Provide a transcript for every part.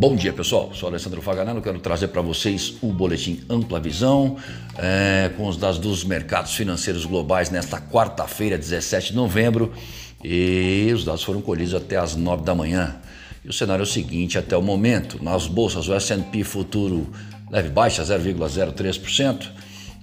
Bom dia pessoal, sou Alessandro Faganello, quero trazer para vocês o boletim Ampla Visão é, com os dados dos mercados financeiros globais nesta quarta-feira, 17 de novembro e os dados foram colhidos até as 9 da manhã. E o cenário é o seguinte até o momento, nas bolsas o S&P futuro leve baixa 0,03%,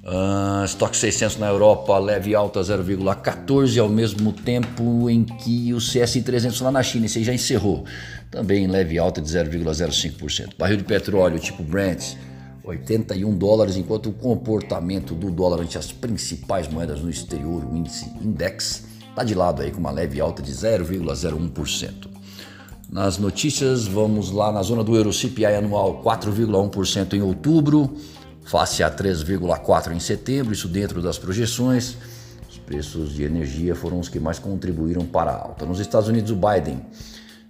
Uh, Stock 600 na Europa leve alta 0,14 ao mesmo tempo em que o CSI 300 lá na China, esse já encerrou, também leve alta de 0,05%. Barril de petróleo tipo Brent 81 dólares, enquanto o comportamento do dólar ante as principais moedas no exterior, o índice Index, está de lado aí com uma leve alta de 0,01%. Nas notícias, vamos lá na zona do Euro CPI anual 4,1% em outubro, face a 3,4% em setembro, isso dentro das projeções. Os preços de energia foram os que mais contribuíram para a alta. Nos Estados Unidos, o Biden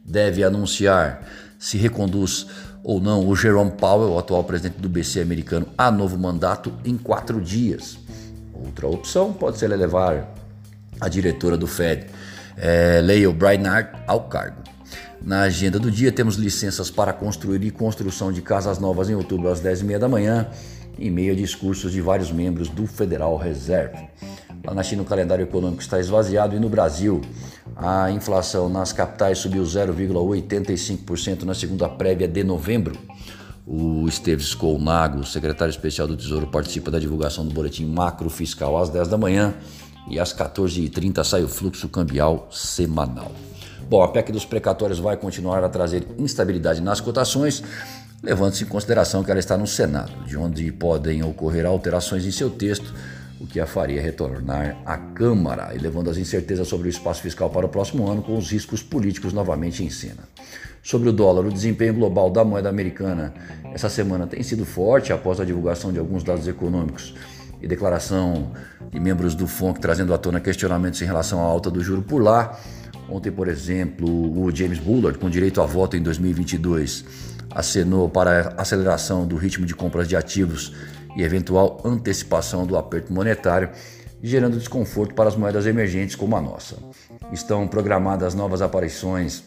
deve anunciar se reconduz ou não o Jerome Powell, o atual presidente do BC americano, a novo mandato em quatro dias. Outra opção pode ser levar a diretora do Fed, é, Leila Brainard, ao cargo. Na agenda do dia temos licenças para construir e construção de casas novas em outubro às 10h30 da manhã em meio a discursos de vários membros do Federal Reserve. Lá na China, o calendário econômico está esvaziado e no Brasil, a inflação nas capitais subiu 0,85% na segunda prévia de novembro. O Esteves Colnago, secretário especial do Tesouro, participa da divulgação do boletim macro fiscal às 10 da manhã e às 14h30 sai o fluxo cambial semanal. Bom, a PEC dos precatórios vai continuar a trazer instabilidade nas cotações, levando-se em consideração que ela está no Senado, de onde podem ocorrer alterações em seu texto, o que a faria retornar à Câmara, e levando as incertezas sobre o espaço fiscal para o próximo ano, com os riscos políticos novamente em cena. Sobre o dólar, o desempenho global da moeda americana essa semana tem sido forte após a divulgação de alguns dados econômicos e declaração de membros do FONC trazendo à tona questionamentos em relação à alta do juro por lá. Ontem, por exemplo, o James Bullard, com direito a voto em 2022, acenou para a aceleração do ritmo de compras de ativos e eventual antecipação do aperto monetário, gerando desconforto para as moedas emergentes como a nossa. Estão programadas novas aparições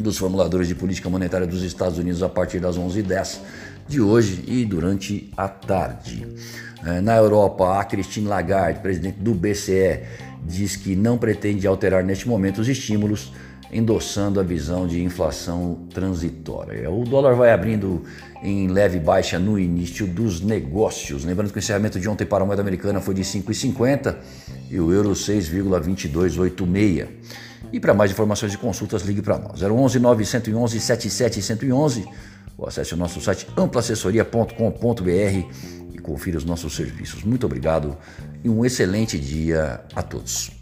dos formuladores de política monetária dos Estados Unidos a partir das 11h10 de hoje e durante a tarde. É, na Europa, a Christine Lagarde, presidente do BCE, diz que não pretende alterar neste momento os estímulos endossando a visão de inflação transitória. O dólar vai abrindo em leve baixa no início dos negócios. Lembrando que o encerramento de ontem para a moeda americana foi de 5,50 e o euro 6,2286. E para mais informações e consultas, ligue para nós. 011 911 7711 ou acesse o nosso site amplaassessoria.com.br e confira os nossos serviços. Muito obrigado e um excelente dia a todos.